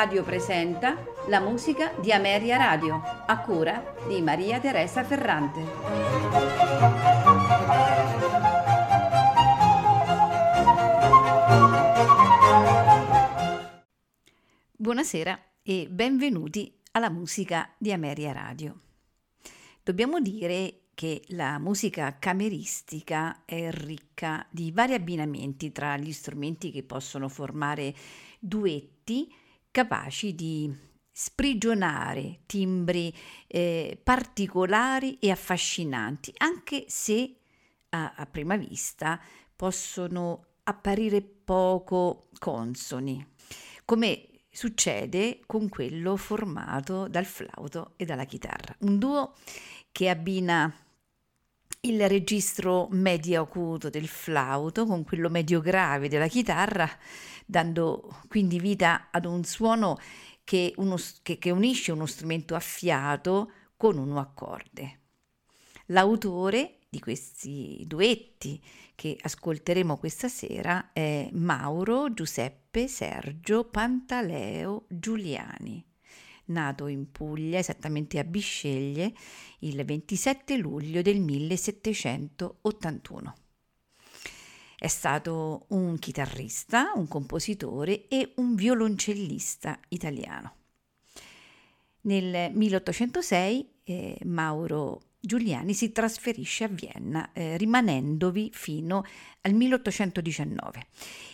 Radio presenta la musica di Ameria Radio, a cura di Maria Teresa Ferrante. Buonasera e benvenuti alla musica di Ameria Radio. Dobbiamo dire che la musica cameristica è ricca di vari abbinamenti tra gli strumenti che possono formare duetti capaci di sprigionare timbri eh, particolari e affascinanti, anche se a, a prima vista possono apparire poco consoni, come succede con quello formato dal flauto e dalla chitarra. Un duo che abbina il registro medio acuto del flauto con quello medio grave della chitarra, dando quindi vita ad un suono che, uno, che, che unisce uno strumento a fiato con uno accorde. L'autore di questi duetti che ascolteremo questa sera è Mauro Giuseppe Sergio Pantaleo Giuliani nato in Puglia, esattamente a Bisceglie, il 27 luglio del 1781. È stato un chitarrista, un compositore e un violoncellista italiano. Nel 1806 eh, Mauro Giuliani si trasferisce a Vienna, eh, rimanendovi fino al 1819.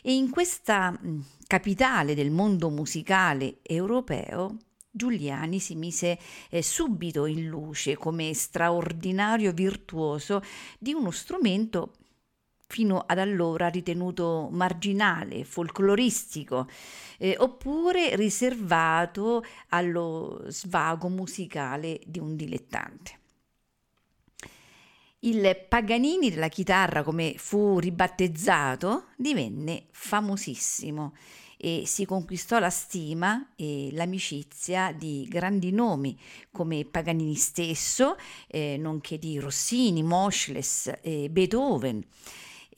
E in questa mh, capitale del mondo musicale europeo Giuliani si mise eh, subito in luce come straordinario virtuoso di uno strumento fino ad allora ritenuto marginale, folcloristico, eh, oppure riservato allo svago musicale di un dilettante. Il Paganini della chitarra, come fu ribattezzato, divenne famosissimo e si conquistò la stima e l'amicizia di grandi nomi come Paganini stesso, eh, nonché di Rossini, Moschles e Beethoven.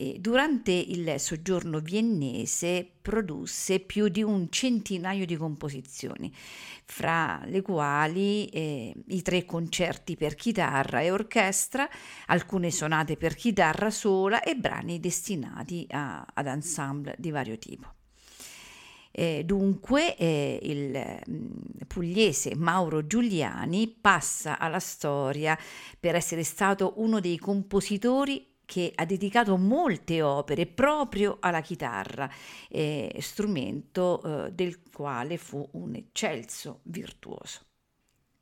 E durante il soggiorno viennese produsse più di un centinaio di composizioni, fra le quali eh, i tre concerti per chitarra e orchestra, alcune sonate per chitarra sola e brani destinati a, ad ensemble di vario tipo. Eh, dunque eh, il mm, pugliese Mauro Giuliani passa alla storia per essere stato uno dei compositori che ha dedicato molte opere proprio alla chitarra, eh, strumento eh, del quale fu un eccelso virtuoso.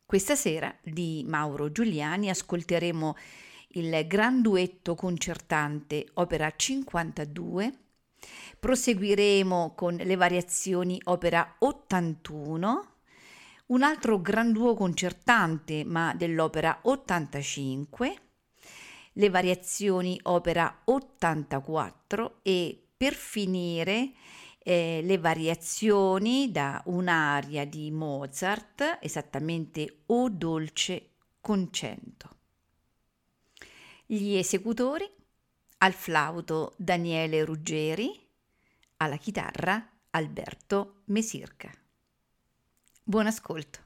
Questa sera di Mauro Giuliani ascolteremo il gran duetto concertante opera 52 Proseguiremo con le variazioni opera 81, un altro gran duo concertante ma dell'opera 85, le variazioni opera 84 e per finire eh, le variazioni da un'aria di Mozart, esattamente O dolce concento. Gli esecutori al flauto Daniele Ruggeri, alla chitarra Alberto Mesirca. Buon ascolto.